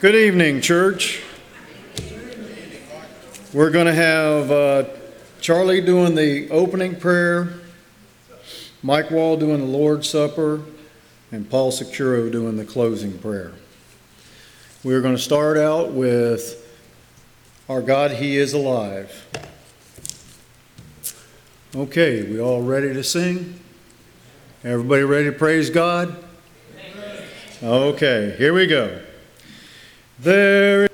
Good evening, church. We're going to have uh, Charlie doing the opening prayer, Mike Wall doing the Lord's Supper, and Paul Securo doing the closing prayer. We're going to start out with Our God, He is alive. Okay, we all ready to sing? Everybody ready to praise God? Okay, here we go. There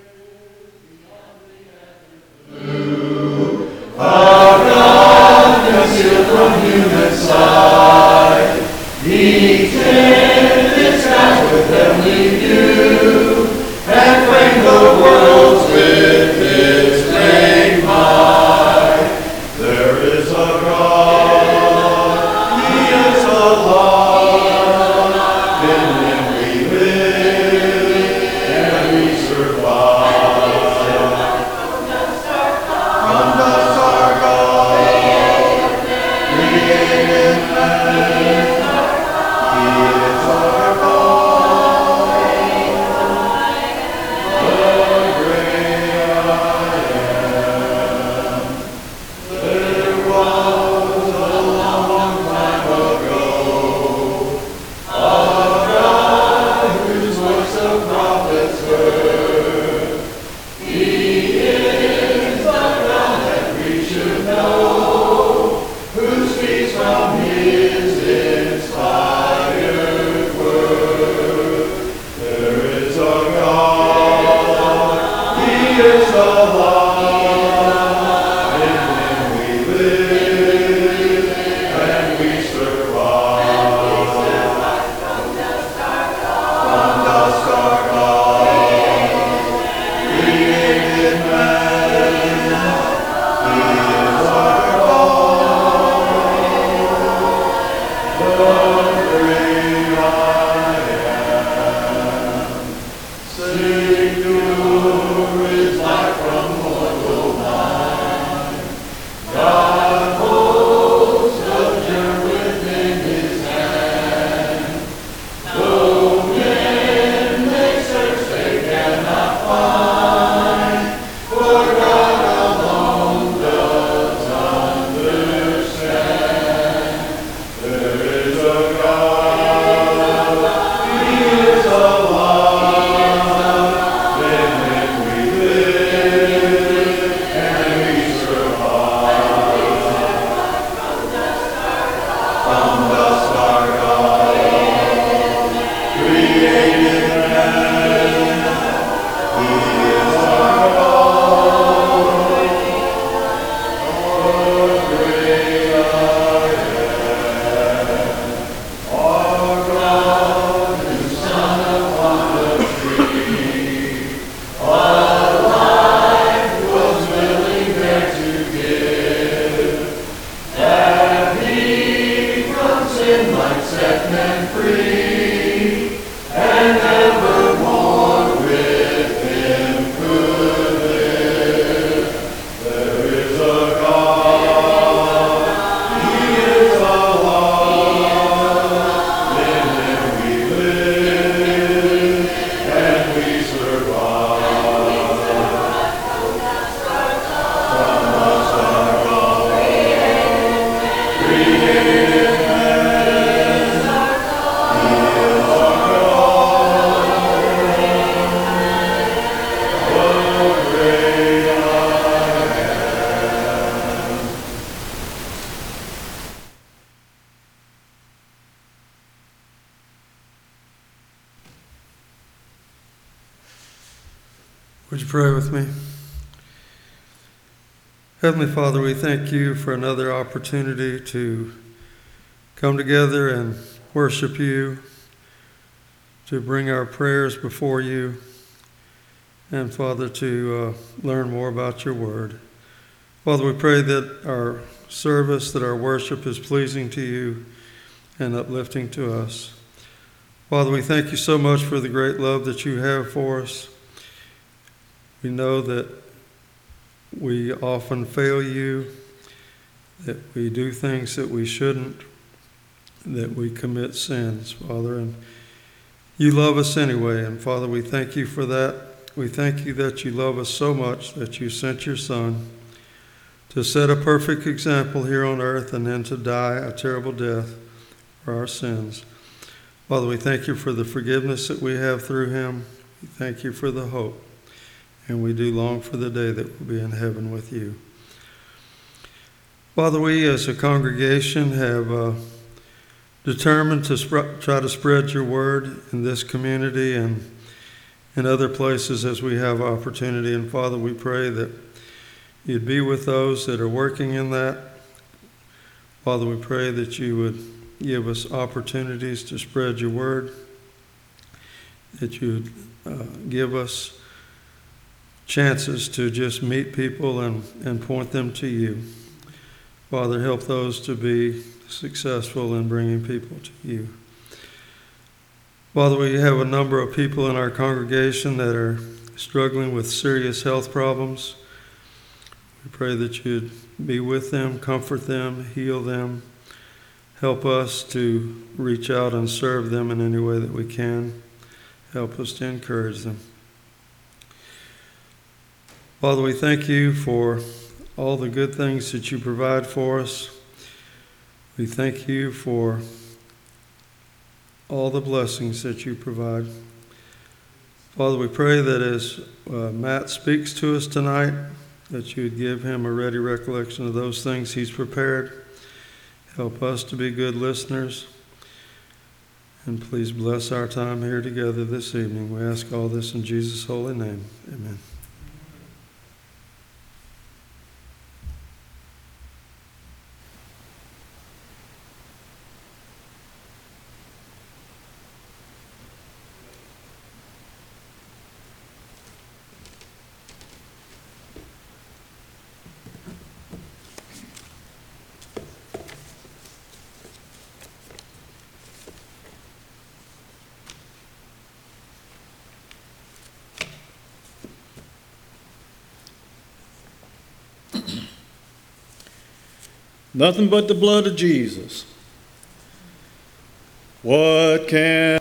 Would you pray with me? Heavenly Father, we thank you for another opportunity to come together and worship you, to bring our prayers before you, and Father, to uh, learn more about your word. Father, we pray that our service, that our worship is pleasing to you and uplifting to us. Father, we thank you so much for the great love that you have for us. We know that we often fail you, that we do things that we shouldn't. that we commit sins, Father, and you love us anyway. And Father, we thank you for that. We thank you that you love us so much that you sent your Son to set a perfect example here on earth and then to die a terrible death for our sins. Father, we thank you for the forgiveness that we have through him. We thank you for the hope. And we do long for the day that we'll be in heaven with you. Father, we as a congregation have uh, determined to sp- try to spread your word in this community and in other places as we have opportunity. And Father, we pray that you'd be with those that are working in that. Father, we pray that you would give us opportunities to spread your word, that you would uh, give us chances to just meet people and, and point them to you. Father, help those to be successful in bringing people to you. Father, we have a number of people in our congregation that are struggling with serious health problems. We pray that you'd be with them, comfort them, heal them, help us to reach out and serve them in any way that we can. Help us to encourage them. Father, we thank you for all the good things that you provide for us. We thank you for all the blessings that you provide. Father, we pray that as uh, Matt speaks to us tonight, that you would give him a ready recollection of those things he's prepared. Help us to be good listeners. And please bless our time here together this evening. We ask all this in Jesus' holy name. Amen. Nothing but the blood of Jesus. What can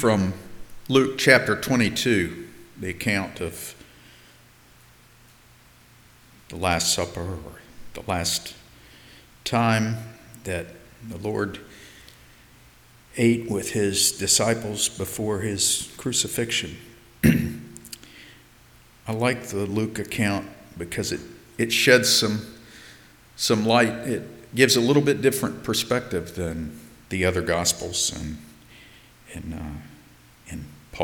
from Luke chapter 22, the account of the Last Supper or the last time that the Lord ate with his disciples before his crucifixion. I like the Luke account because it, it sheds some, some light. It gives a little bit different perspective than the other Gospels and,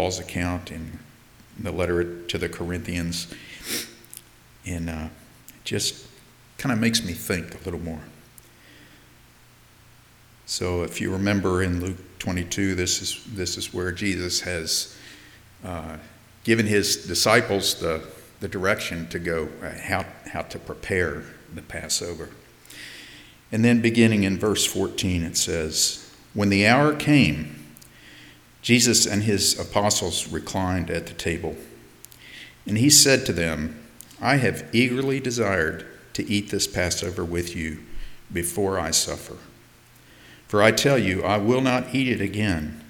Paul's account in the letter to the Corinthians. And uh, just kind of makes me think a little more. So if you remember in Luke 22, this is, this is where Jesus has uh, given his disciples the, the direction to go, uh, how, how to prepare the Passover. And then beginning in verse 14, it says, When the hour came, Jesus and his apostles reclined at the table. And he said to them, I have eagerly desired to eat this Passover with you before I suffer. For I tell you, I will not eat it again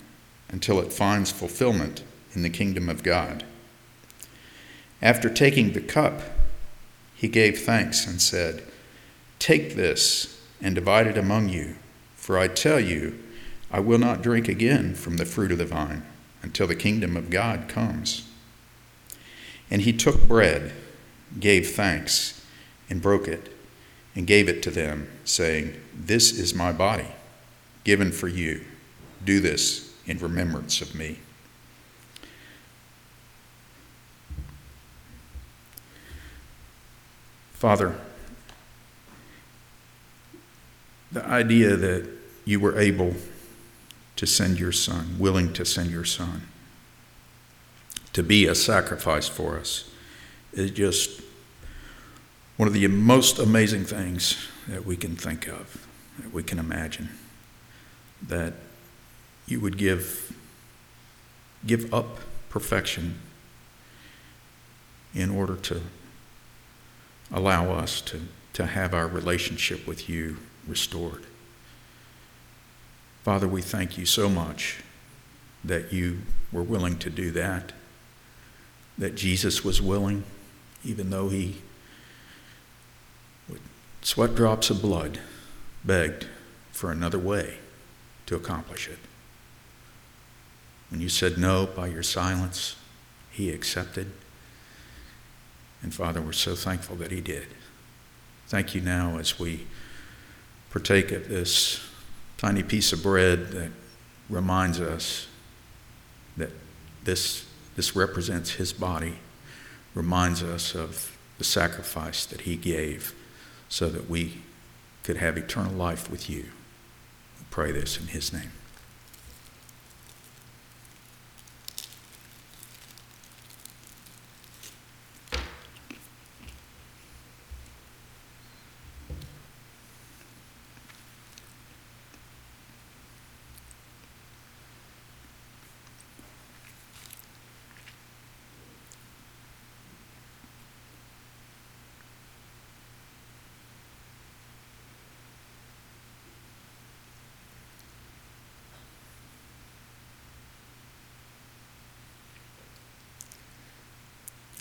until it finds fulfillment in the kingdom of God. After taking the cup, he gave thanks and said, Take this and divide it among you, for I tell you, I will not drink again from the fruit of the vine until the kingdom of God comes. And he took bread, gave thanks, and broke it, and gave it to them, saying, This is my body given for you. Do this in remembrance of me. Father, the idea that you were able to send your son, willing to send your son, to be a sacrifice for us, is just one of the most amazing things that we can think of, that we can imagine that you would give, give up perfection in order to allow us to, to have our relationship with you restored. Father, we thank you so much that you were willing to do that, that Jesus was willing, even though he, with sweat drops of blood, begged for another way to accomplish it. When you said no by your silence, he accepted. And Father, we're so thankful that he did. Thank you now as we partake of this tiny piece of bread that reminds us that this, this represents his body, reminds us of the sacrifice that he gave so that we could have eternal life with you pray this in his name.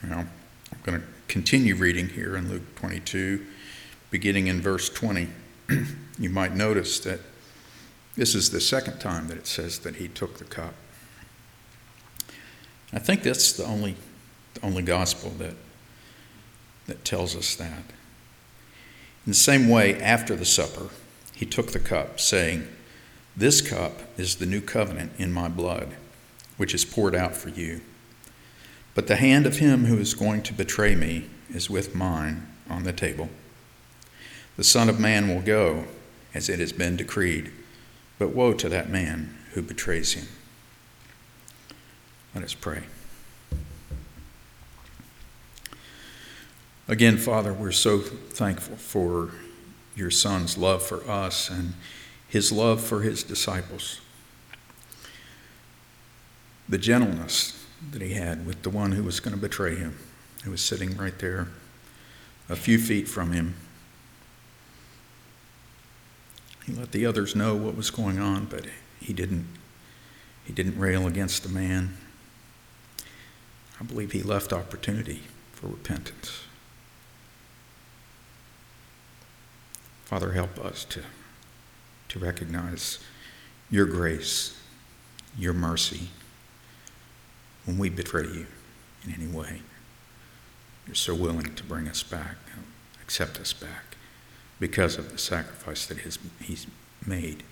Now, I'm going to continue reading here in Luke 22, beginning in verse 20. you might notice that this is the second time that it says that he took the cup. I think that's the only, the only gospel that, that tells us that. In the same way, after the supper, he took the cup, saying, This cup is the new covenant in my blood, which is poured out for you. But the hand of him who is going to betray me is with mine on the table. The Son of Man will go as it has been decreed, but woe to that man who betrays him. Let us pray. Again, Father, we're so thankful for your Son's love for us and his love for his disciples. The gentleness that he had with the one who was going to betray him, who was sitting right there a few feet from him. He let the others know what was going on, but he didn't He didn't rail against the man. I believe he left opportunity for repentance. Father, help us to, to recognize your grace, your mercy when we betray you in any way. You're so willing to bring us back, accept us back because of the sacrifice that his, he's made.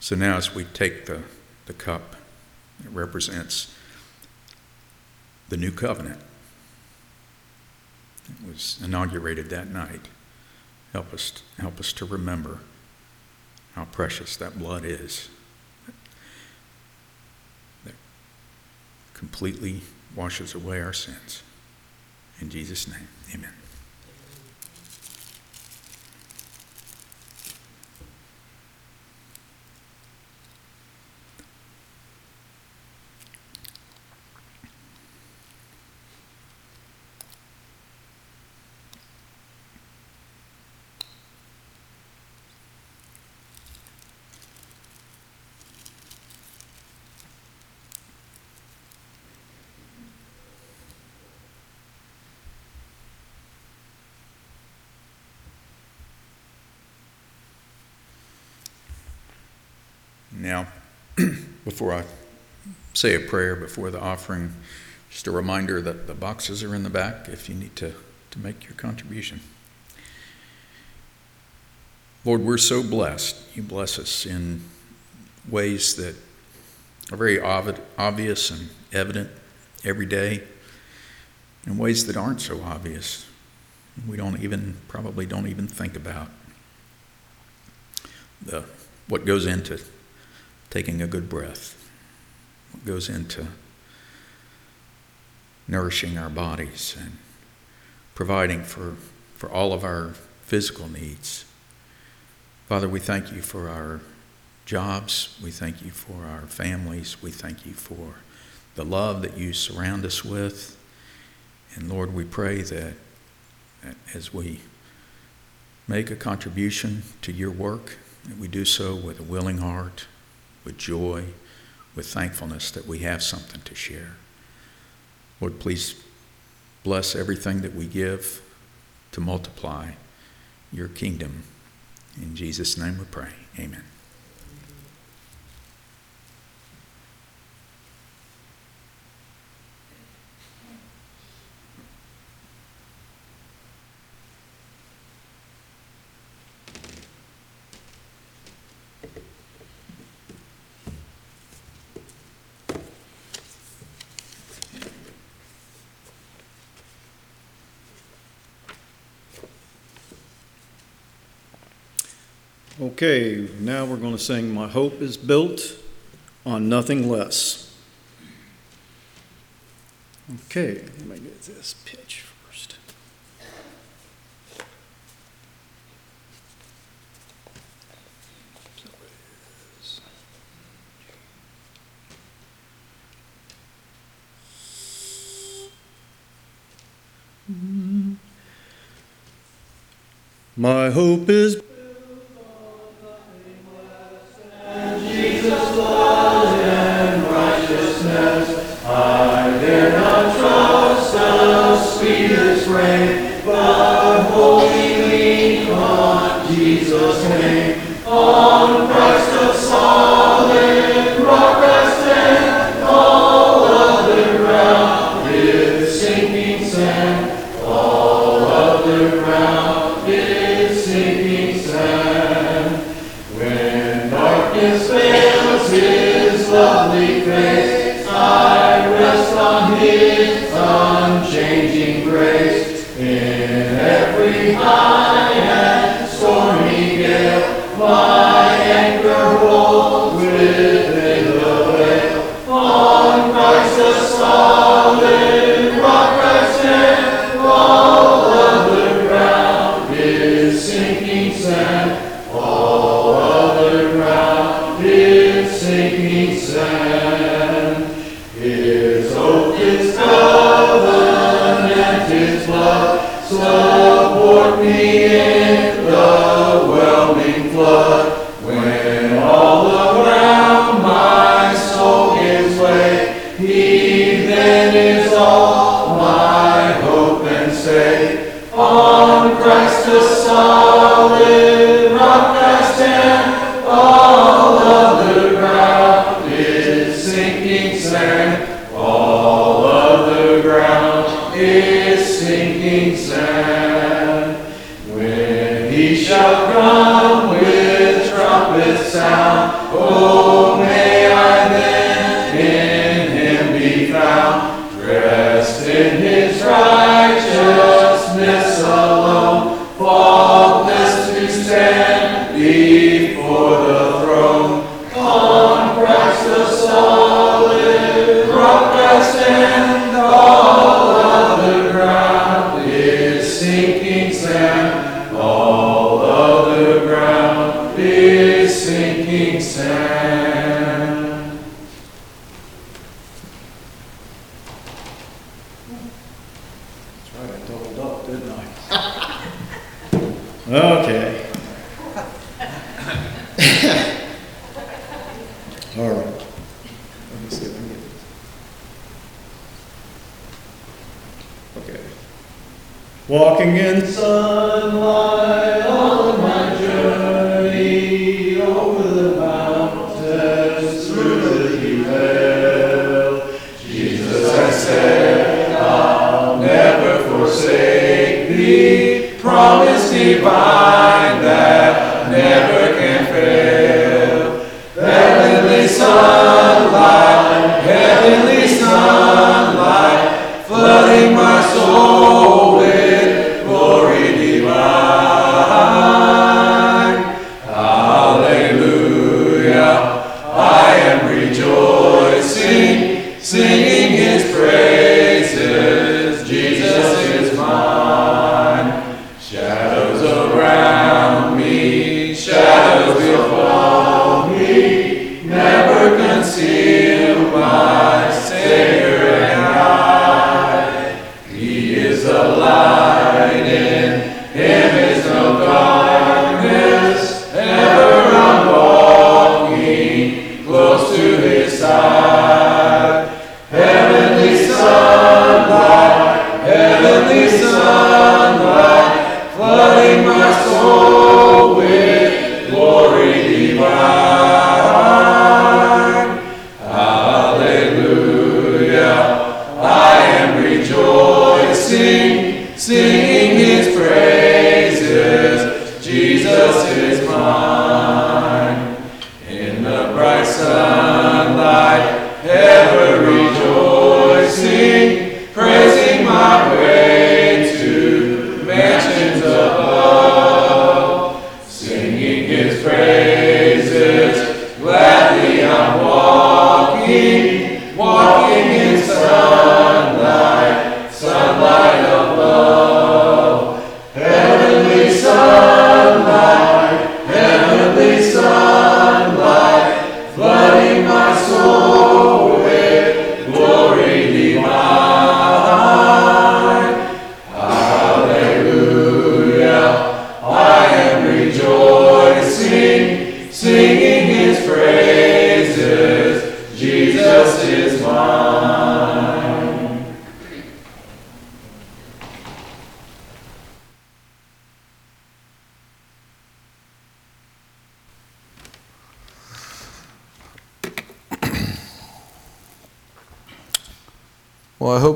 So now, as we take the, the cup that represents the new covenant, it was inaugurated that night. Help us, help us to remember how precious that blood is. Completely washes away our sins. In Jesus' name, amen. Now, before I say a prayer before the offering, just a reminder that the boxes are in the back if you need to, to make your contribution. Lord, we're so blessed. You bless us in ways that are very obvi- obvious and evident every day, in ways that aren't so obvious. We don't even, probably don't even think about the, what goes into taking a good breath, what goes into nourishing our bodies and providing for, for all of our physical needs. Father, we thank you for our jobs. We thank you for our families. We thank you for the love that you surround us with. And Lord, we pray that as we make a contribution to your work, that we do so with a willing heart, with joy, with thankfulness that we have something to share. Lord, please bless everything that we give to multiply your kingdom. In Jesus' name we pray. Amen. Okay, now we're going to sing My Hope is Built on Nothing Less. Okay, let me get this pitch first. My hope is Support Bye.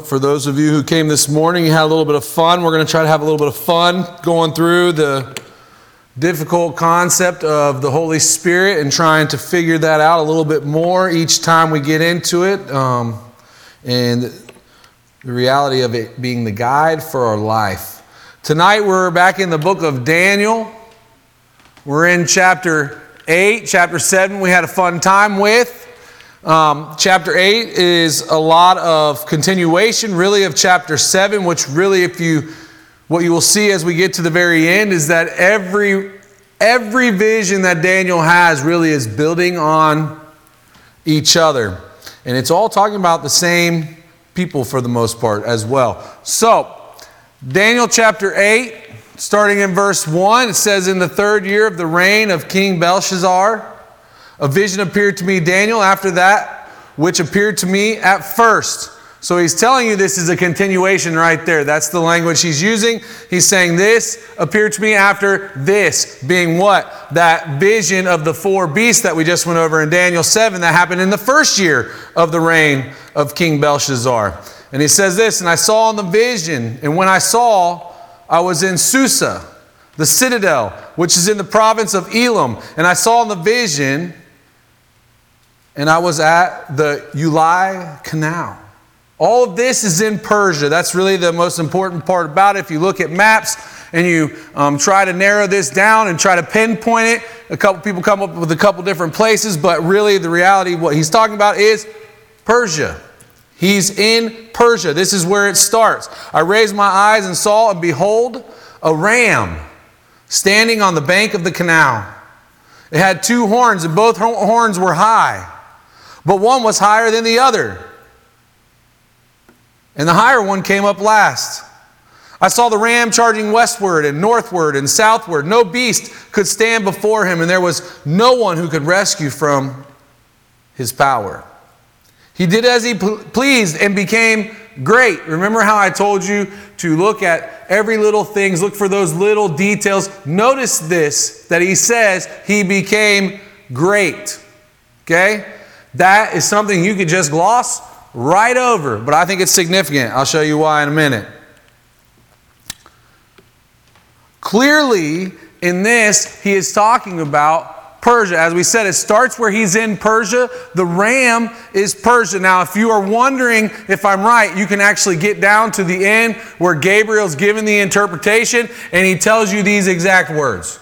For those of you who came this morning, you had a little bit of fun. We're going to try to have a little bit of fun going through the difficult concept of the Holy Spirit and trying to figure that out a little bit more each time we get into it. Um, and the reality of it being the guide for our life. Tonight, we're back in the book of Daniel. We're in chapter 8, chapter 7, we had a fun time with. Um, chapter 8 is a lot of continuation, really, of chapter 7, which really, if you, what you will see as we get to the very end is that every, every vision that Daniel has really is building on each other. And it's all talking about the same people for the most part as well. So, Daniel chapter 8, starting in verse 1, it says, In the third year of the reign of King Belshazzar, a vision appeared to me, Daniel, after that, which appeared to me at first. So he's telling you this is a continuation right there. That's the language he's using. He's saying, This appeared to me after this, being what? That vision of the four beasts that we just went over in Daniel 7 that happened in the first year of the reign of King Belshazzar. And he says this, And I saw in the vision, and when I saw, I was in Susa, the citadel, which is in the province of Elam. And I saw in the vision, and I was at the Ulai Canal. All of this is in Persia. That's really the most important part about it. If you look at maps and you um, try to narrow this down and try to pinpoint it, a couple people come up with a couple different places, but really the reality, what he's talking about is Persia. He's in Persia. This is where it starts. I raised my eyes and saw, and behold, a ram standing on the bank of the canal. It had two horns, and both horns were high, but one was higher than the other and the higher one came up last. I saw the ram charging westward and northward and southward. No beast could stand before him, and there was no one who could rescue from his power. He did as he pleased and became great. Remember how I told you to look at every little things, look for those little details. Notice this that he says he became great. Okay? That is something you could just gloss right over, but I think it's significant. I'll show you why in a minute. Clearly, in this, he is talking about Persia. As we said, it starts where he's in Persia. The ram is Persia. Now, if you are wondering if I'm right, you can actually get down to the end where Gabriel's given the interpretation and he tells you these exact words.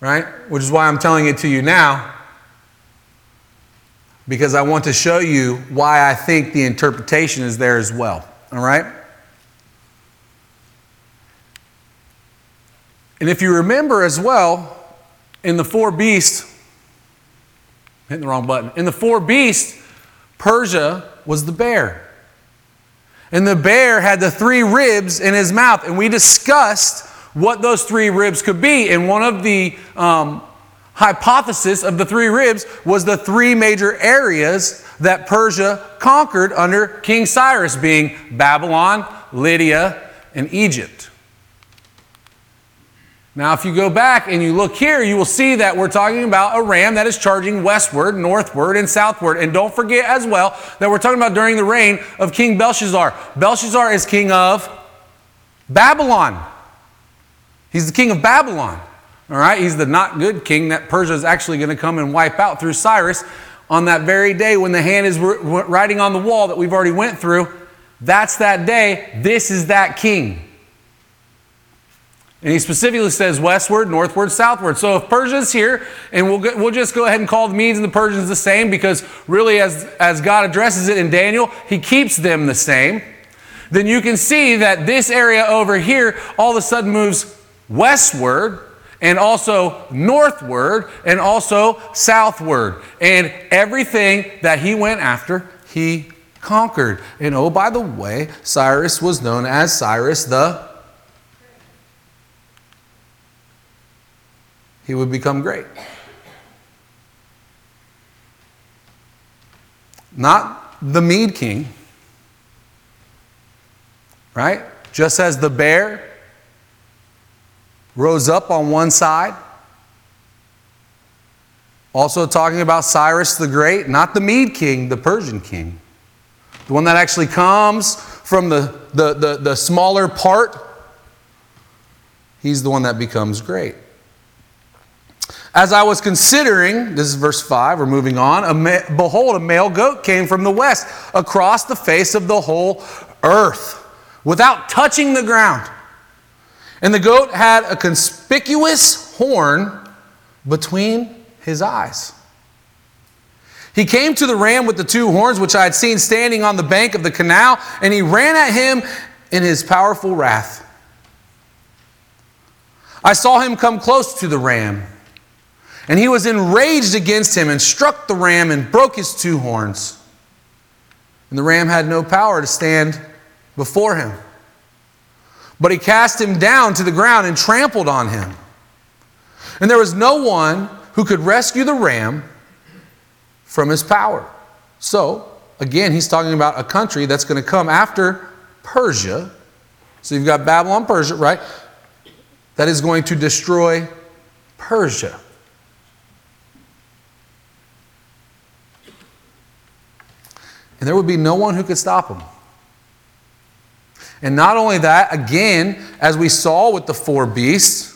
Right? Which is why I'm telling it to you now because I want to show you why I think the interpretation is there as well. All right? And if you remember as well, in the four beasts, hitting the wrong button, in the four beasts, Persia was the bear. And the bear had the three ribs in his mouth. And we discussed what those three ribs could be. And one of the um, hypothesis of the three ribs was the three major areas that Persia conquered under King Cyrus, being Babylon, Lydia, and Egypt. Now, if you go back and you look here, you will see that we're talking about a ram that is charging westward, northward, and southward. And don't forget as well that we're talking about during the reign of King Belshazzar. Belshazzar is king of Babylon. He's the king of Babylon. All right, he's the not good king that Persia is actually going to come and wipe out through Cyrus on that very day when the hand is writing on the wall that we've already went through. That's that day. This is that king. And he specifically says westward, northward, southward. So if Persia's here, and we'll, we'll just go ahead and call the Medes and the Persians the same because really, as, as God addresses it in Daniel, he keeps them the same. Then you can see that this area over here all of a sudden moves westward and also northward and also southward. And everything that he went after, he conquered. And oh, by the way, Cyrus was known as Cyrus the. He would become great. Not the Mede king, right? Just as the bear rose up on one side. Also, talking about Cyrus the Great, not the Mede king, the Persian king. The one that actually comes from the, the, the, the smaller part. He's the one that becomes great. As I was considering, this is verse 5, we're moving on. A ma- behold, a male goat came from the west across the face of the whole earth without touching the ground. And the goat had a conspicuous horn between his eyes. He came to the ram with the two horns, which I had seen standing on the bank of the canal, and he ran at him in his powerful wrath. I saw him come close to the ram, and he was enraged against him and struck the ram and broke his two horns. And the ram had no power to stand before him. But he cast him down to the ground and trampled on him. And there was no one who could rescue the ram from his power. So again, he's talking about a country that's going to come after Persia. So you've got Babylon, Persia, right? That is going to destroy Persia. And there would be no one who could stop him. And not only that, again, as we saw with the four beasts,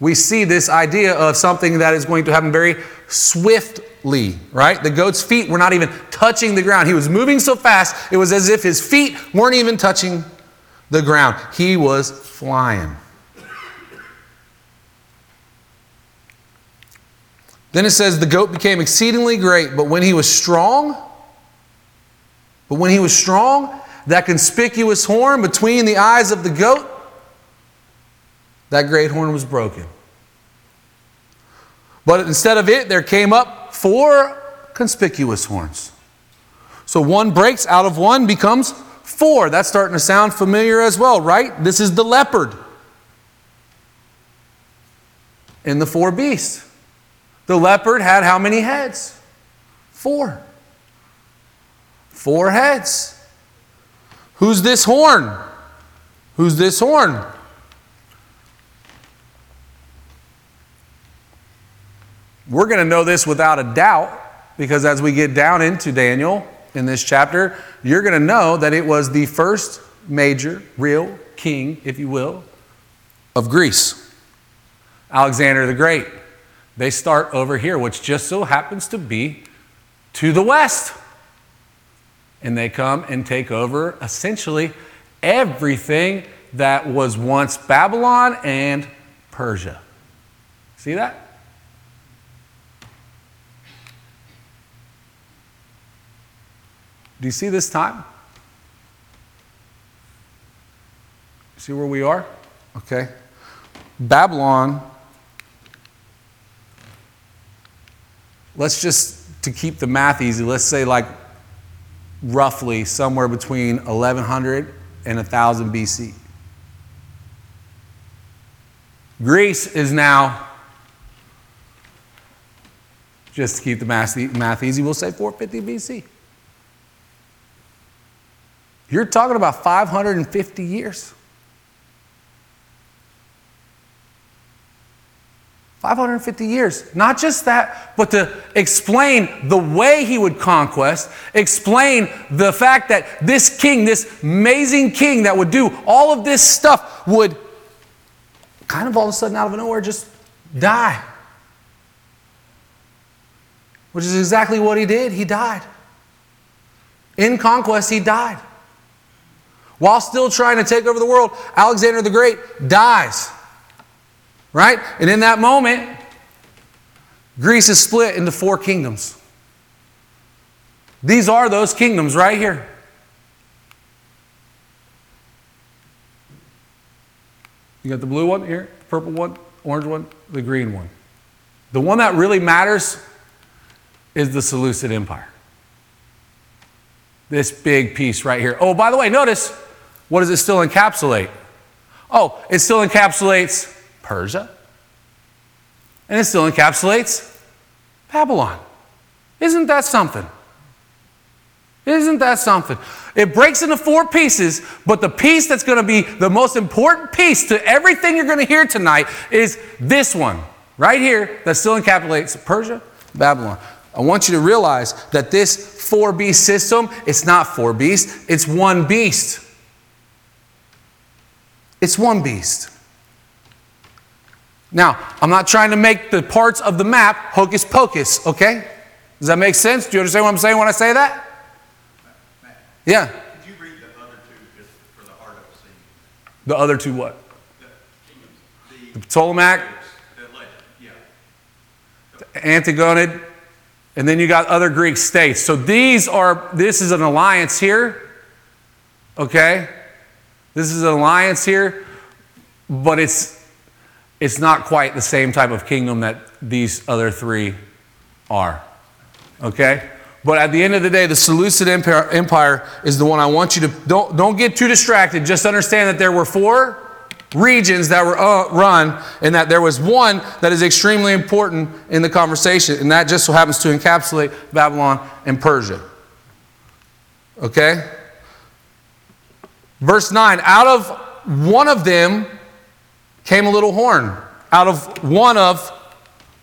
we see this idea of something that is going to happen very swiftly, right? The goat's feet were not even touching the ground. He was moving so fast, it was as if his feet weren't even touching the ground. He was flying. Then it says the goat became exceedingly great, but when he was strong, but when he was strong, that conspicuous horn between the eyes of the goat, that great horn was broken. But instead of it, there came up four conspicuous horns. So one breaks out of one becomes four. That's starting to sound familiar as well, right? This is the leopard in the four beasts. The leopard had how many heads? Four. Four heads. Who's this horn? Who's this horn? We're going to know this without a doubt because as we get down into Daniel in this chapter, you're going to know that it was the first major, real king, if you will, of Greece, Alexander the Great. They start over here, which just so happens to be to the west. And they come and take over essentially everything that was once Babylon and Persia. See that? Do you see this time? See where we are? Okay. Babylon, let's just, to keep the math easy, let's say like roughly somewhere between 1100 and 1000 BC. Greece is now, just to keep the math, easy, we'll say 450 BC. You're talking about 550 years. 550 years. Not just that, but to explain the way he would conquest, explain the fact that this king, this amazing king that would do all of this stuff, would kind of all of a sudden out of nowhere just die. Which is exactly what he did. He died. In conquest, he died. While still trying to take over the world, Alexander the Great dies. Right? And in that moment, Greece is split into four kingdoms. These are those kingdoms right here. You got the blue one here, purple one, orange one, the green one. The one that really matters is the Seleucid Empire. This big piece right here. Oh, by the way, notice what does it still encapsulate? Oh, it still encapsulates Persia. And it still encapsulates Babylon. Isn't that something? Isn't that something? It breaks into four pieces, but the piece that's going to be the most important piece to everything you're going to hear tonight is this one right here that still encapsulates Persia, Babylon. I want you to realize that this four beast system, it's not four beasts, it's one beast. It's one beast. Now, I'm not trying to make the parts of the map hocus pocus, okay? Does that make sense? Do you understand what I'm saying when I say that? Yeah. Could you read the other two just for the heart of the scene? The other two what? The The Ptolemaic, the legend, yeah. Antigonid, and then you got other Greek states. So these are, this is an alliance here, okay? This is an alliance here, but it's, it's not quite the same type of kingdom that these other three are, okay? But at the end of the day, the Seleucid Empire, Empire is the one I want you to, don't, don't get too distracted. Just understand that there were four regions that were uh, run, and that there was one that is extremely important in the conversation, and that just so happens to encapsulate Babylon and Persia. Okay? Verse 9 Out of one of them came a little horn. Out of one of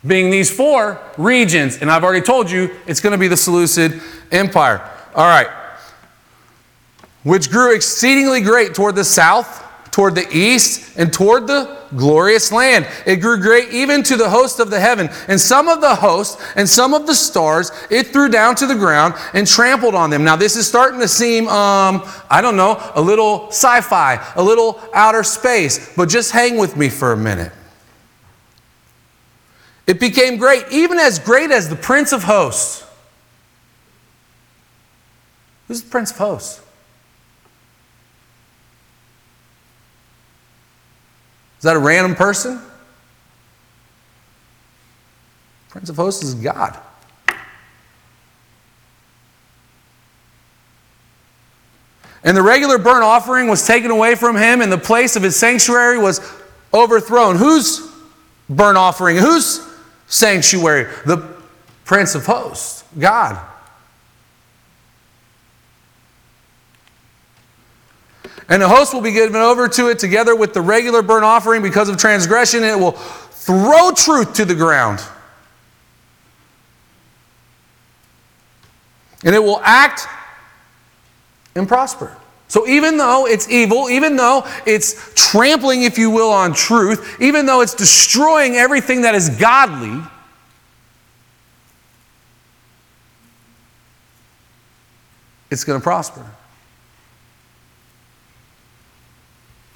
being these four regions. And I've already told you it's going to be the Seleucid Empire. All right. Which grew exceedingly great toward the south, toward the east, and toward the glorious land. It grew great even to the host of the heaven. And some of the host and some of the stars it threw down to the ground and trampled on them. Now, this is starting to seem, um, I don't know, a little sci fi, a little outer space, but just hang with me for a minute. It became great, even as great as the Prince of Hosts. Who's the Prince of Hosts? Is that a random person? Prince of Hosts is God. And the regular burnt offering was taken away from him, and the place of his sanctuary was overthrown. Whose burnt offering? Whose sanctuary? The Prince of Hosts, God. And the host will be given over to it together with the regular burnt offering because of transgression, and it will throw truth to the ground. And it will act and prosper. So even though it's evil, even though it's trampling, if you will, on truth, even though it's destroying everything that is godly, it's going to prosper.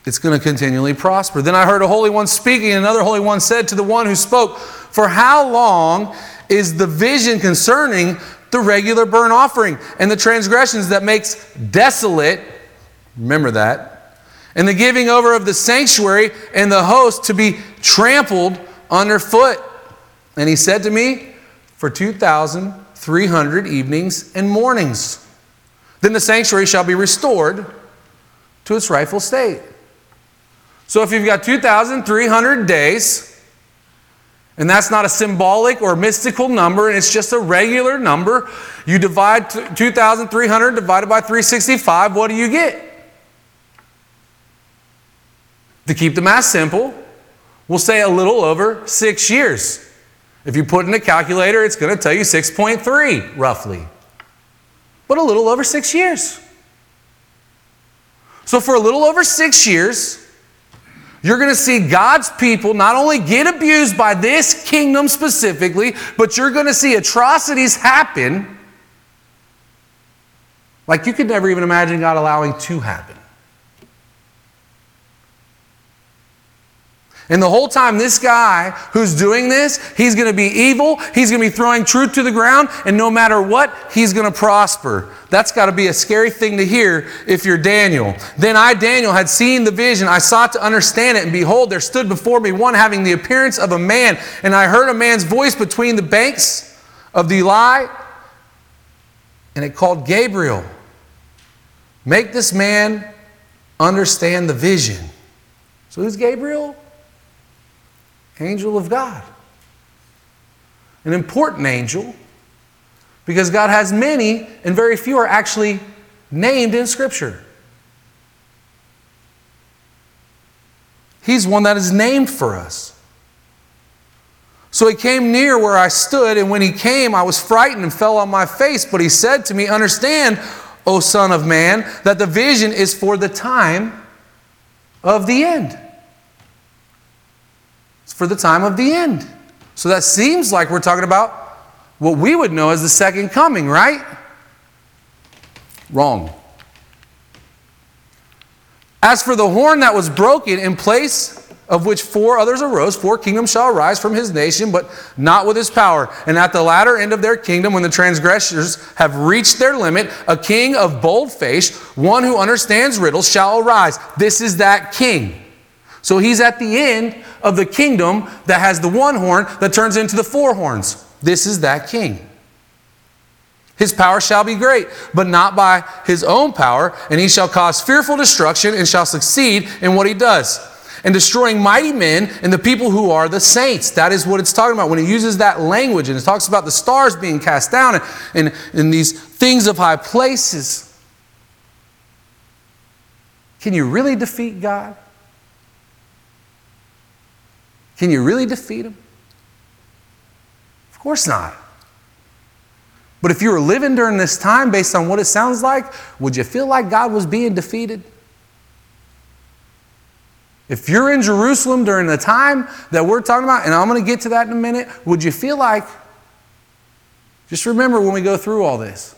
It's going to continually prosper. Then I heard a holy one speaking, and another holy one said to the one who spoke, For how long is the vision concerning the regular burnt offering and the transgressions that makes desolate? Remember that. And the giving over of the sanctuary and the host to be trampled underfoot. And he said to me, For 2,300 evenings and mornings. Then the sanctuary shall be restored to its rightful state. So if you've got 2,300 days, and that's not a symbolic or mystical number, and it's just a regular number, you divide 2,300 divided by 365, what do you get? To keep the math simple, we'll say a little over six years. If you put in a calculator, it's going to tell you 6.3 roughly. But a little over six years. So for a little over six years, you're going to see God's people not only get abused by this kingdom specifically, but you're going to see atrocities happen like you could never even imagine God allowing to happen. And the whole time, this guy who's doing this, he's going to be evil. He's going to be throwing truth to the ground. And no matter what, he's going to prosper. That's got to be a scary thing to hear if you're Daniel. Then I, Daniel, had seen the vision. I sought to understand it. And behold, there stood before me one having the appearance of a man. And I heard a man's voice between the banks of the Ulai. And it called Gabriel. Make this man understand the vision. So who's Gabriel? Angel of God. An important angel because God has many and very few are actually named in Scripture. He's one that is named for us. So he came near where I stood, and when he came, I was frightened and fell on my face. But he said to me, Understand, O Son of Man, that the vision is for the time of the end for the time of the end. So that seems like we're talking about what we would know as the second coming, right? Wrong. As for the horn that was broken, in place of which four others arose, four kingdoms shall arise from his nation, but not with his power. And at the latter end of their kingdom, when the transgressors have reached their limit, a king of bold face, one who understands riddles, shall arise. This is that king. So he's at the end of the kingdom that has the one horn that turns into the four horns. This is that king. His power shall be great, but not by his own power, and he shall cause fearful destruction and shall succeed in what he does. And destroying mighty men and the people who are the saints. That is what it's talking about when he uses that language and it talks about the stars being cast down and, and, and these things of high places. Can you really defeat God? Can you really defeat him? Of course not. But if you were living during this time based on what it sounds like, would you feel like God was being defeated? If you're in Jerusalem during the time that we're talking about, and I'm going to get to that in a minute, would you feel like, just remember when we go through all this,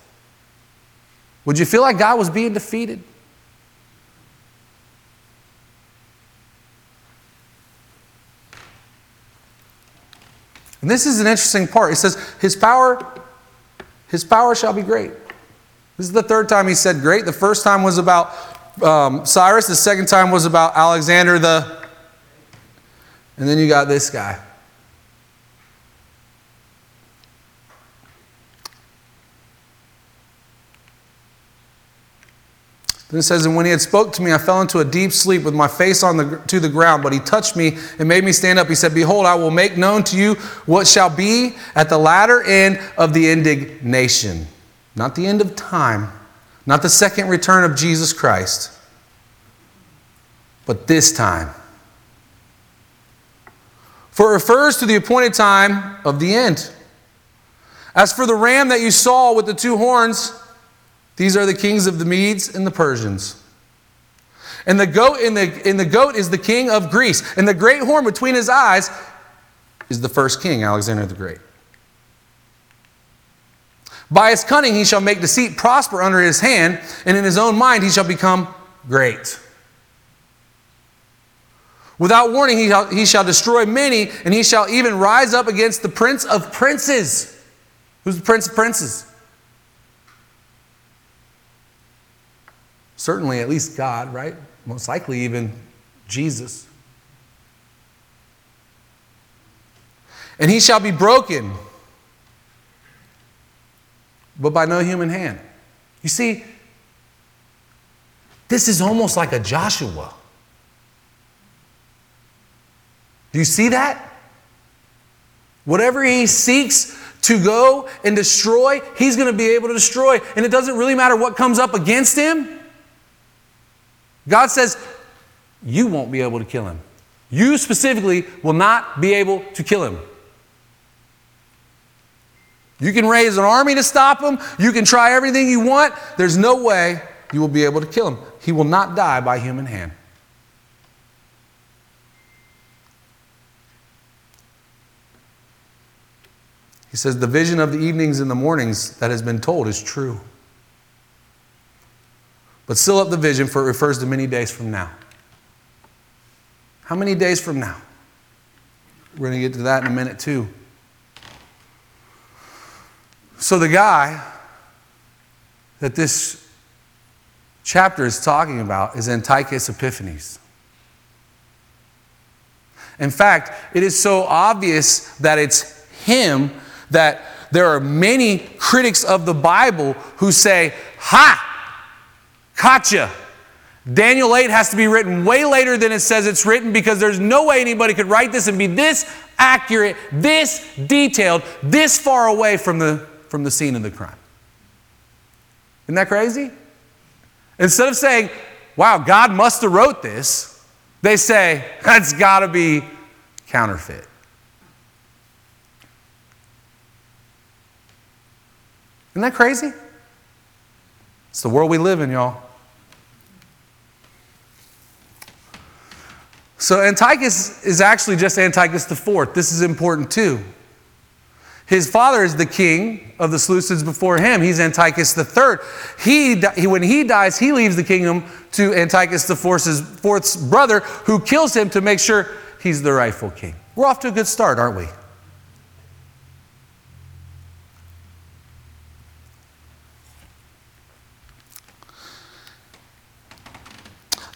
would you feel like God was being defeated? And this is an interesting part. It says, His power, His power shall be great. This is the third time he said great. The first time was about um, Cyrus, the second time was about Alexander the. And then you got this guy. Then it says, And when he had spoke to me, I fell into a deep sleep with my face on the, to the ground. But he touched me and made me stand up. He said, Behold, I will make known to you what shall be at the latter end of the indignation. Not the end of time, not the second return of Jesus Christ, but this time. For it refers to the appointed time of the end. As for the ram that you saw with the two horns, these are the kings of the Medes and the Persians. And the goat in the, in the goat is the king of Greece. And the great horn between his eyes is the first king, Alexander the Great. By his cunning he shall make deceit prosper under his hand, and in his own mind he shall become great. Without warning he shall, he shall destroy many, and he shall even rise up against the prince of princes. Who's the prince of princes? Certainly, at least God, right? Most likely, even Jesus. And he shall be broken, but by no human hand. You see, this is almost like a Joshua. Do you see that? Whatever he seeks to go and destroy, he's going to be able to destroy. And it doesn't really matter what comes up against him. God says, You won't be able to kill him. You specifically will not be able to kill him. You can raise an army to stop him. You can try everything you want. There's no way you will be able to kill him. He will not die by human hand. He says, The vision of the evenings and the mornings that has been told is true. But seal up the vision, for it refers to many days from now. How many days from now? We're going to get to that in a minute, too. So, the guy that this chapter is talking about is Antiochus Epiphanes. In fact, it is so obvious that it's him that there are many critics of the Bible who say, Ha! Gotcha! Daniel 8 has to be written way later than it says it's written because there's no way anybody could write this and be this accurate, this detailed, this far away from the, from the scene of the crime. Isn't that crazy? Instead of saying, wow, God must have wrote this, they say, that's got to be counterfeit. Isn't that crazy? It's the world we live in, y'all. So Antiochus is actually just Antiochus IV. This is important too. His father is the king of the Seleucids before him. He's Antiochus III. He, he, when he dies, he leaves the kingdom to Antiochus IV's brother, who kills him to make sure he's the rightful king. We're off to a good start, aren't we?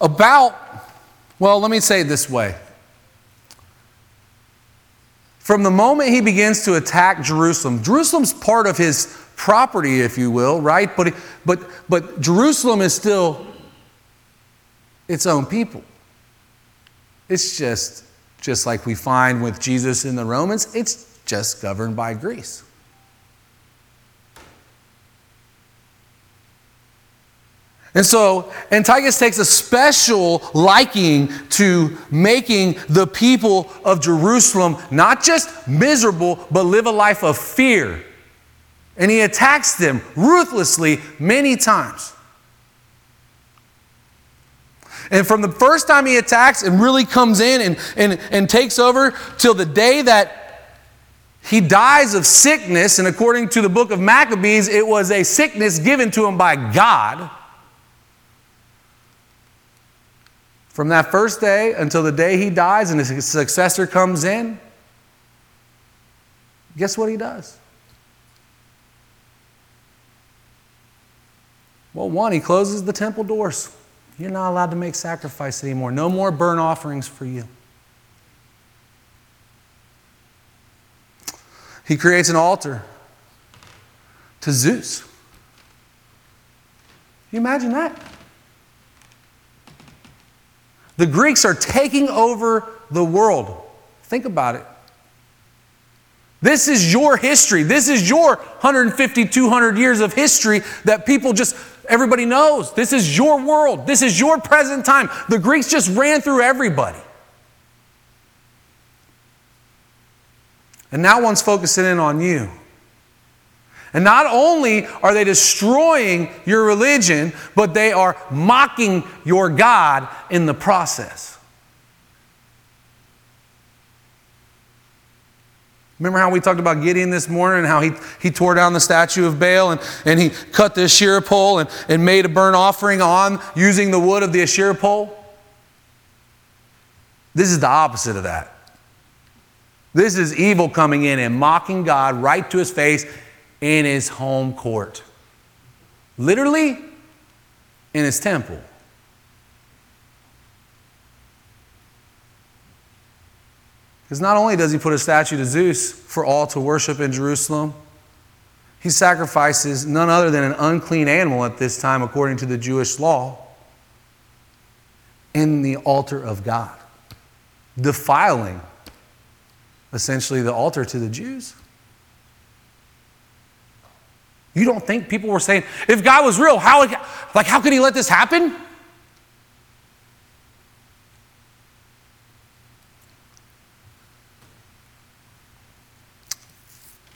About, well, let me say it this way. From the moment he begins to attack Jerusalem, Jerusalem's part of his property, if you will, right? But, but, but Jerusalem is still its own people. It's just, just like we find with Jesus in the Romans, it's just governed by Greece. And so Antiochus takes a special liking to making the people of Jerusalem not just miserable, but live a life of fear. And he attacks them ruthlessly many times. And from the first time he attacks and really comes in and, and, and takes over till the day that he dies of sickness, and according to the book of Maccabees, it was a sickness given to him by God. From that first day until the day he dies and his successor comes in, guess what he does? Well, one, he closes the temple doors. You're not allowed to make sacrifice anymore. No more burnt offerings for you. He creates an altar to Zeus. Can you imagine that? The Greeks are taking over the world. Think about it. This is your history. This is your 150, 200 years of history that people just, everybody knows. This is your world. This is your present time. The Greeks just ran through everybody. And now one's focusing in on you. And not only are they destroying your religion, but they are mocking your God in the process. Remember how we talked about Gideon this morning and how he, he tore down the statue of Baal and, and he cut the Asherah pole and, and made a burnt offering on using the wood of the Asherah pole? This is the opposite of that. This is evil coming in and mocking God right to his face in his home court. Literally, in his temple. Because not only does he put a statue to Zeus for all to worship in Jerusalem, he sacrifices none other than an unclean animal at this time, according to the Jewish law, in the altar of God, defiling essentially the altar to the Jews. You don't think people were saying, if God was real, how, like, how could he let this happen?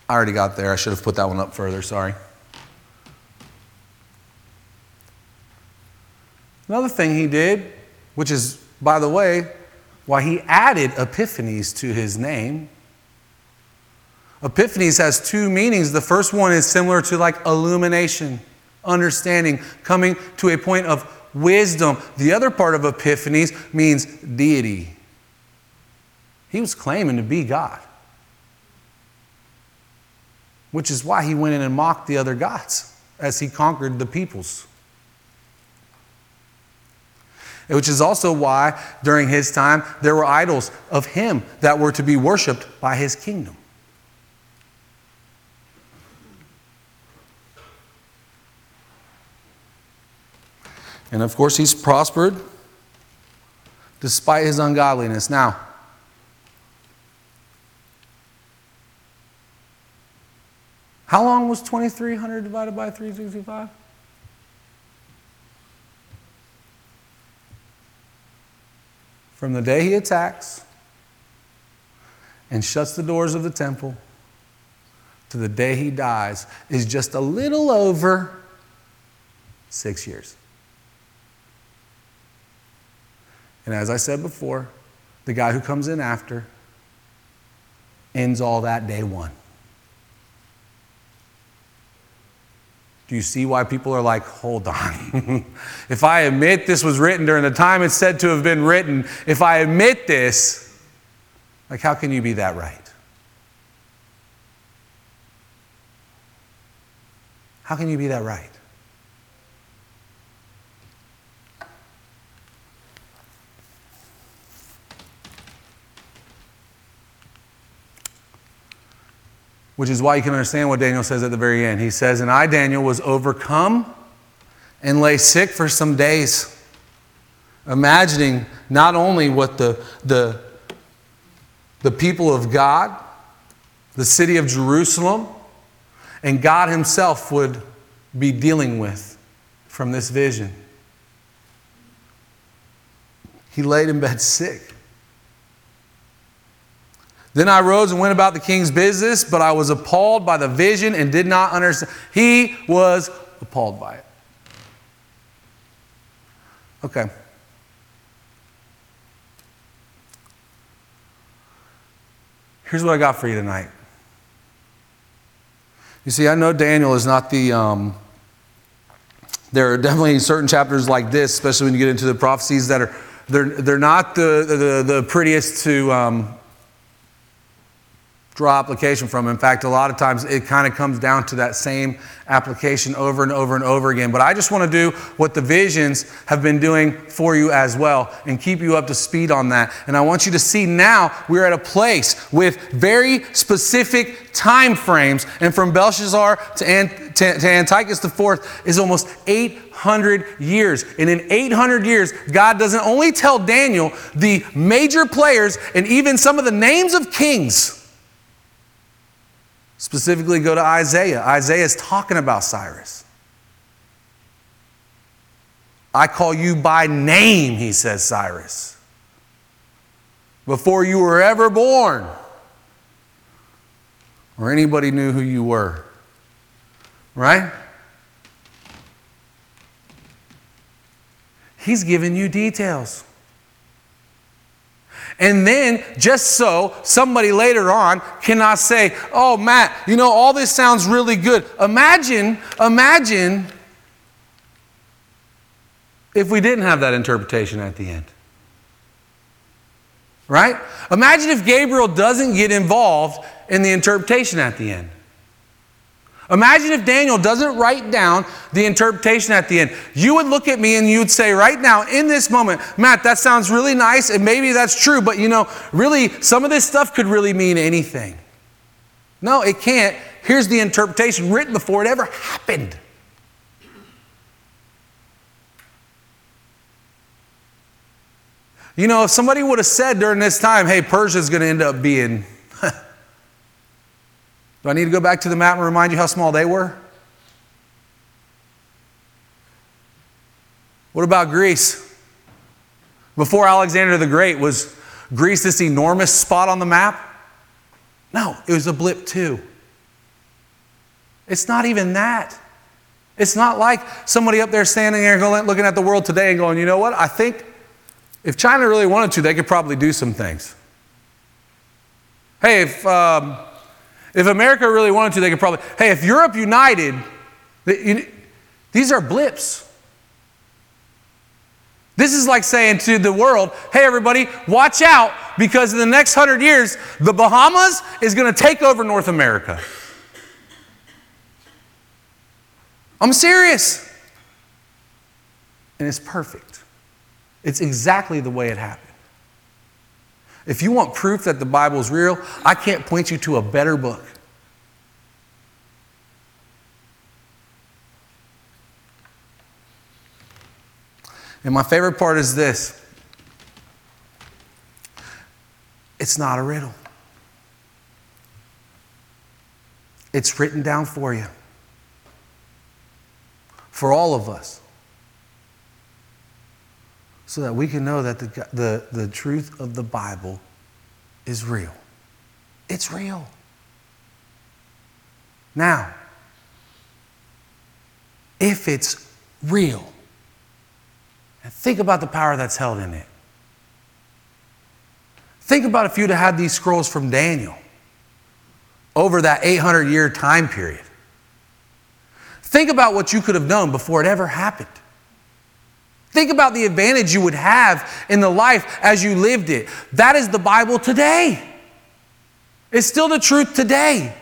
I already got there. I should have put that one up further. Sorry. Another thing he did, which is, by the way, why he added Epiphanes to his name. Epiphanes has two meanings. The first one is similar to like illumination, understanding, coming to a point of wisdom. The other part of Epiphanes means deity. He was claiming to be God, which is why he went in and mocked the other gods as he conquered the peoples. Which is also why during his time there were idols of him that were to be worshiped by his kingdom. And of course, he's prospered despite his ungodliness. Now, how long was 2300 divided by 365? From the day he attacks and shuts the doors of the temple to the day he dies is just a little over six years. And as I said before, the guy who comes in after ends all that day one. Do you see why people are like, hold on? if I admit this was written during the time it's said to have been written, if I admit this, like, how can you be that right? How can you be that right? Which is why you can understand what Daniel says at the very end. He says, And I, Daniel, was overcome and lay sick for some days, imagining not only what the, the, the people of God, the city of Jerusalem, and God Himself would be dealing with from this vision. He laid in bed sick. Then I rose and went about the king's business, but I was appalled by the vision and did not understand. He was appalled by it. Okay. Here's what I got for you tonight. You see, I know Daniel is not the. Um, there are definitely certain chapters like this, especially when you get into the prophecies that are they're they're not the the, the prettiest to um, draw application from. In fact, a lot of times it kind of comes down to that same application over and over and over again. But I just want to do what the visions have been doing for you as well and keep you up to speed on that. And I want you to see now we're at a place with very specific time frames. And from Belshazzar to, Ant- to, Antiochus IV is almost 800 years. And in 800 years, God doesn't only tell Daniel the major players and even some of the names of kings. Specifically, go to Isaiah. Isaiah is talking about Cyrus. I call you by name, he says, Cyrus. Before you were ever born, or anybody knew who you were. Right? He's giving you details. And then, just so somebody later on cannot say, Oh, Matt, you know, all this sounds really good. Imagine, imagine if we didn't have that interpretation at the end. Right? Imagine if Gabriel doesn't get involved in the interpretation at the end. Imagine if Daniel doesn't write down the interpretation at the end. You would look at me and you would say, right now, in this moment, Matt, that sounds really nice, and maybe that's true, but you know, really, some of this stuff could really mean anything. No, it can't. Here's the interpretation written before it ever happened. You know, if somebody would have said during this time, hey, Persia's going to end up being Do I need to go back to the map and remind you how small they were? What about Greece? Before Alexander the Great, was Greece this enormous spot on the map? No, it was a blip too. It's not even that. It's not like somebody up there standing there going, looking at the world today and going, you know what? I think if China really wanted to, they could probably do some things. Hey, if. Um, if America really wanted to, they could probably, hey, if Europe united, these are blips. This is like saying to the world, hey, everybody, watch out because in the next hundred years, the Bahamas is going to take over North America. I'm serious. And it's perfect. It's exactly the way it happened. If you want proof that the Bible is real, I can't point you to a better book. And my favorite part is this. It's not a riddle, it's written down for you, for all of us so that we can know that the, the, the truth of the Bible is real. It's real. Now, if it's real, and think about the power that's held in it. Think about if you'd have had these scrolls from Daniel over that 800 year time period. Think about what you could have known before it ever happened. Think about the advantage you would have in the life as you lived it. That is the Bible today. It's still the truth today.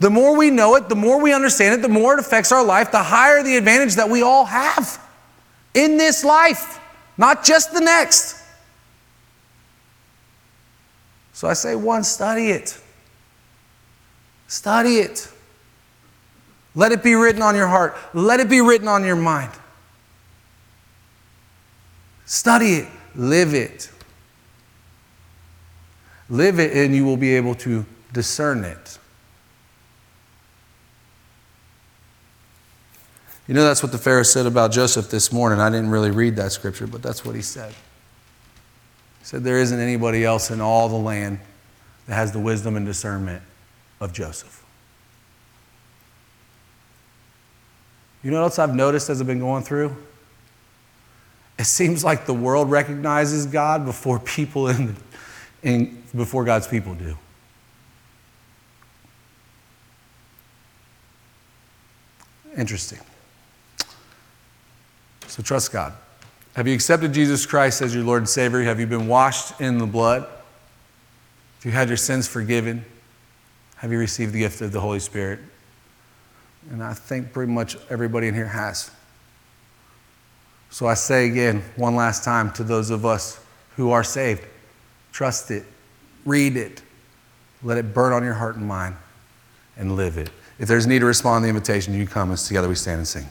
The more we know it, the more we understand it, the more it affects our life, the higher the advantage that we all have in this life, not just the next. So I say, one, study it. Study it. Let it be written on your heart, let it be written on your mind. Study it, live it. Live it, and you will be able to discern it. You know, that's what the Pharaoh said about Joseph this morning. I didn't really read that scripture, but that's what he said. He said, There isn't anybody else in all the land that has the wisdom and discernment of Joseph. You know what else I've noticed as I've been going through? It seems like the world recognizes God before people in, in before God's people do. Interesting. So trust God. Have you accepted Jesus Christ as your Lord and Savior? Have you been washed in the blood? Have you had your sins forgiven? Have you received the gift of the Holy Spirit? And I think pretty much everybody in here has. So I say again, one last time to those of us who are saved trust it, read it, let it burn on your heart and mind, and live it. If there's need to respond to the invitation, you come as together we stand and sing.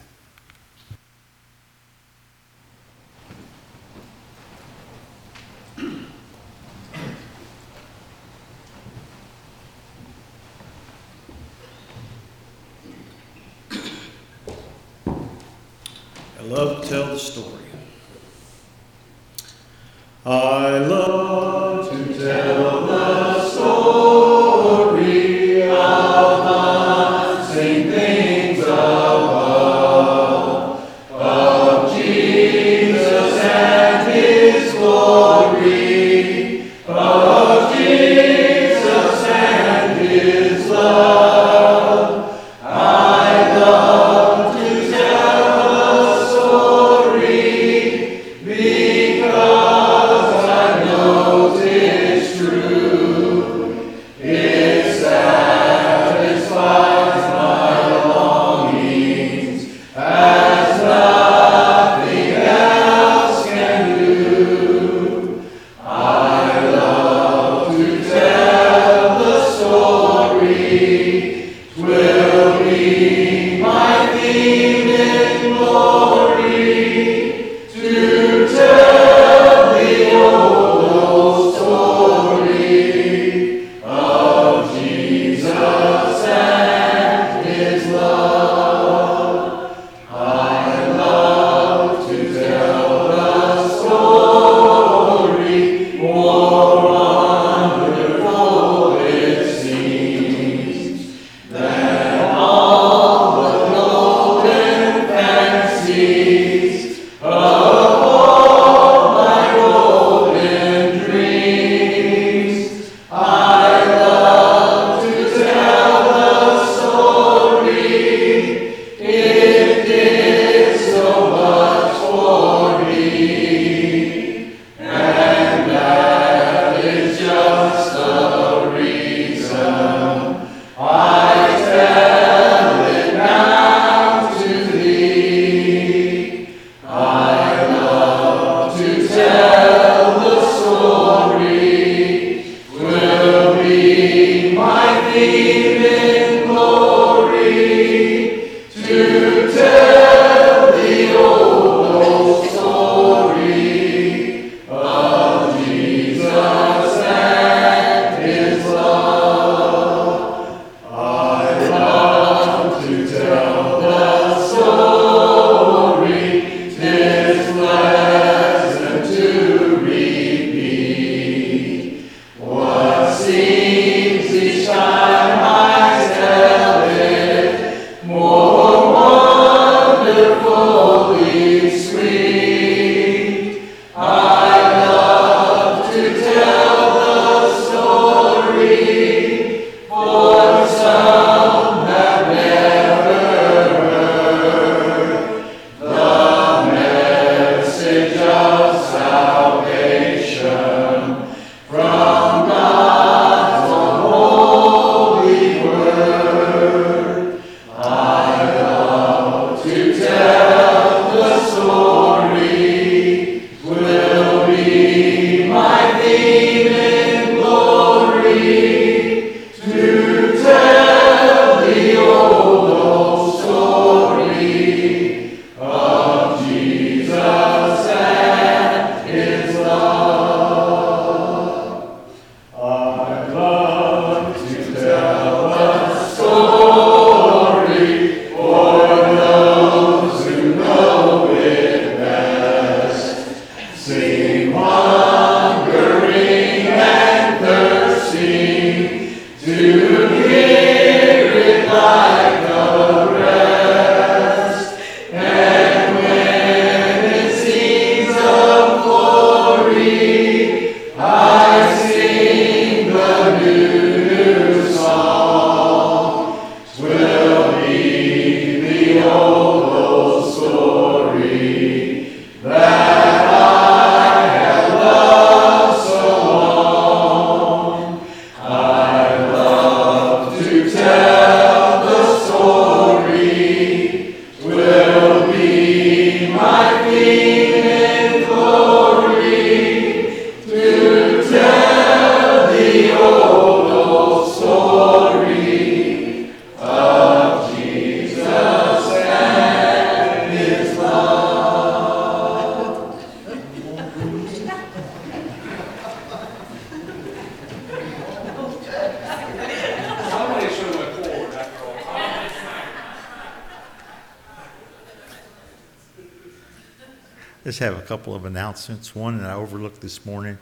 Couple of announcements. One that I overlooked this morning.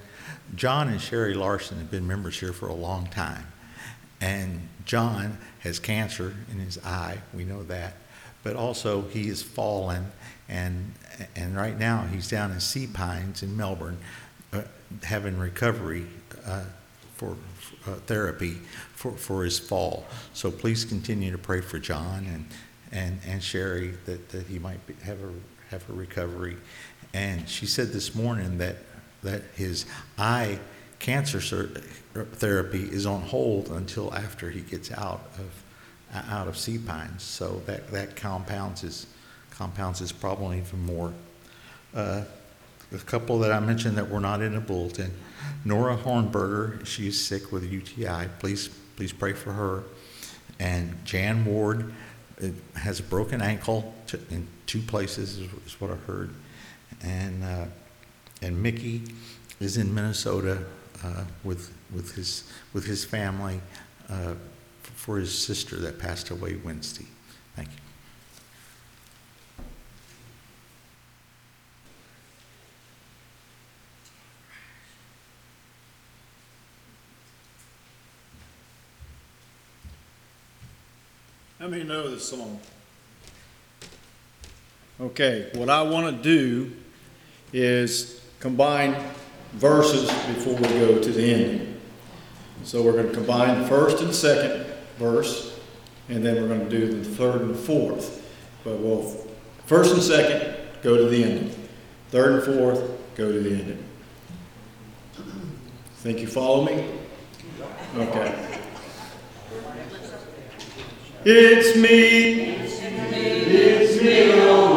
John and Sherry Larson have been members here for a long time. And John has cancer in his eye, we know that. But also, he has fallen, and, and right now, he's down in Sea Pines in Melbourne, uh, having recovery uh, for uh, therapy for, for his fall. So please continue to pray for John and, and, and Sherry that, that he might be, have a, have a recovery. And she said this morning that, that his eye cancer sur- therapy is on hold until after he gets out of, out of Sea Pines. So that, that compounds his, compounds his problem even more. Uh, a couple that I mentioned that were not in the bulletin. Nora Hornberger, she's sick with UTI. Please, please pray for her. And Jan Ward uh, has a broken ankle in two places, is, is what I heard. And uh, and Mickey is in Minnesota uh, with with his with his family uh, for his sister that passed away Wednesday. Thank you. How many know this song? Okay, what I want to do is combine verses before we go to the ending. So we're going to combine the first and second verse, and then we're going to do the third and fourth. But we'll, first and second, go to the ending. Third and fourth, go to the ending. Think you follow me? Okay. It's me. It's me, oh Lord,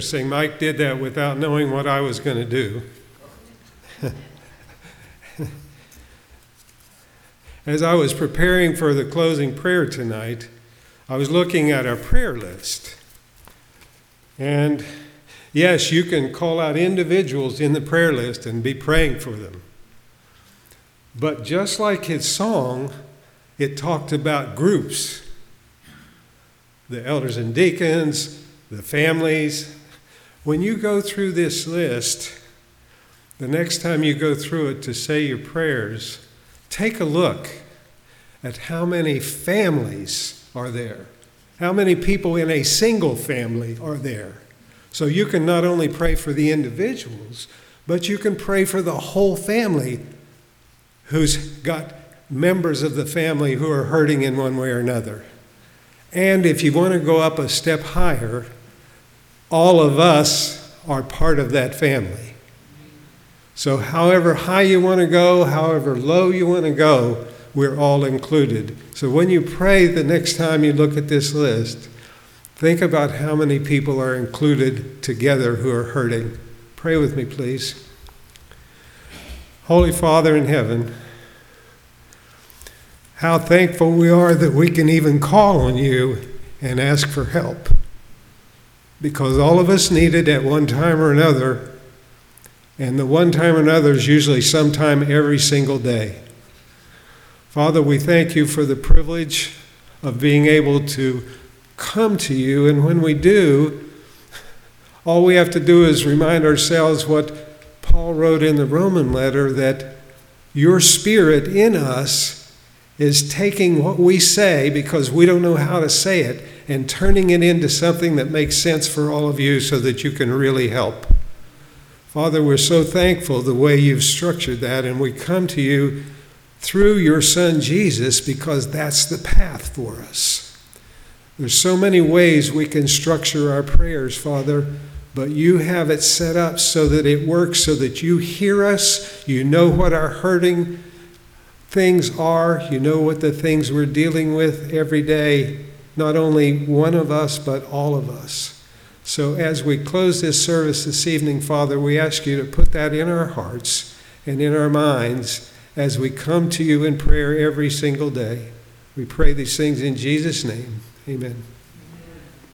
interesting, Mike did that without knowing what I was going to do. As I was preparing for the closing prayer tonight, I was looking at our prayer list. And yes, you can call out individuals in the prayer list and be praying for them. But just like his song, it talked about groups the elders and deacons, the families. When you go through this list, the next time you go through it to say your prayers, take a look at how many families are there. How many people in a single family are there? So you can not only pray for the individuals, but you can pray for the whole family who's got members of the family who are hurting in one way or another. And if you want to go up a step higher, all of us are part of that family. So, however high you want to go, however low you want to go, we're all included. So, when you pray the next time you look at this list, think about how many people are included together who are hurting. Pray with me, please. Holy Father in heaven, how thankful we are that we can even call on you and ask for help. Because all of us need it at one time or another, and the one time or another is usually sometime every single day. Father, we thank you for the privilege of being able to come to you, and when we do, all we have to do is remind ourselves what Paul wrote in the Roman letter that your spirit in us is taking what we say because we don't know how to say it and turning it into something that makes sense for all of you so that you can really help. Father, we're so thankful the way you've structured that, and we come to you through your Son Jesus because that's the path for us. There's so many ways we can structure our prayers, Father, but you have it set up so that it works, so that you hear us, you know what our hurting things are, you know what the things we're dealing with every day, not only one of us, but all of us. So as we close this service this evening, Father, we ask you to put that in our hearts and in our minds as we come to you in prayer every single day. We pray these things in Jesus' name. Amen.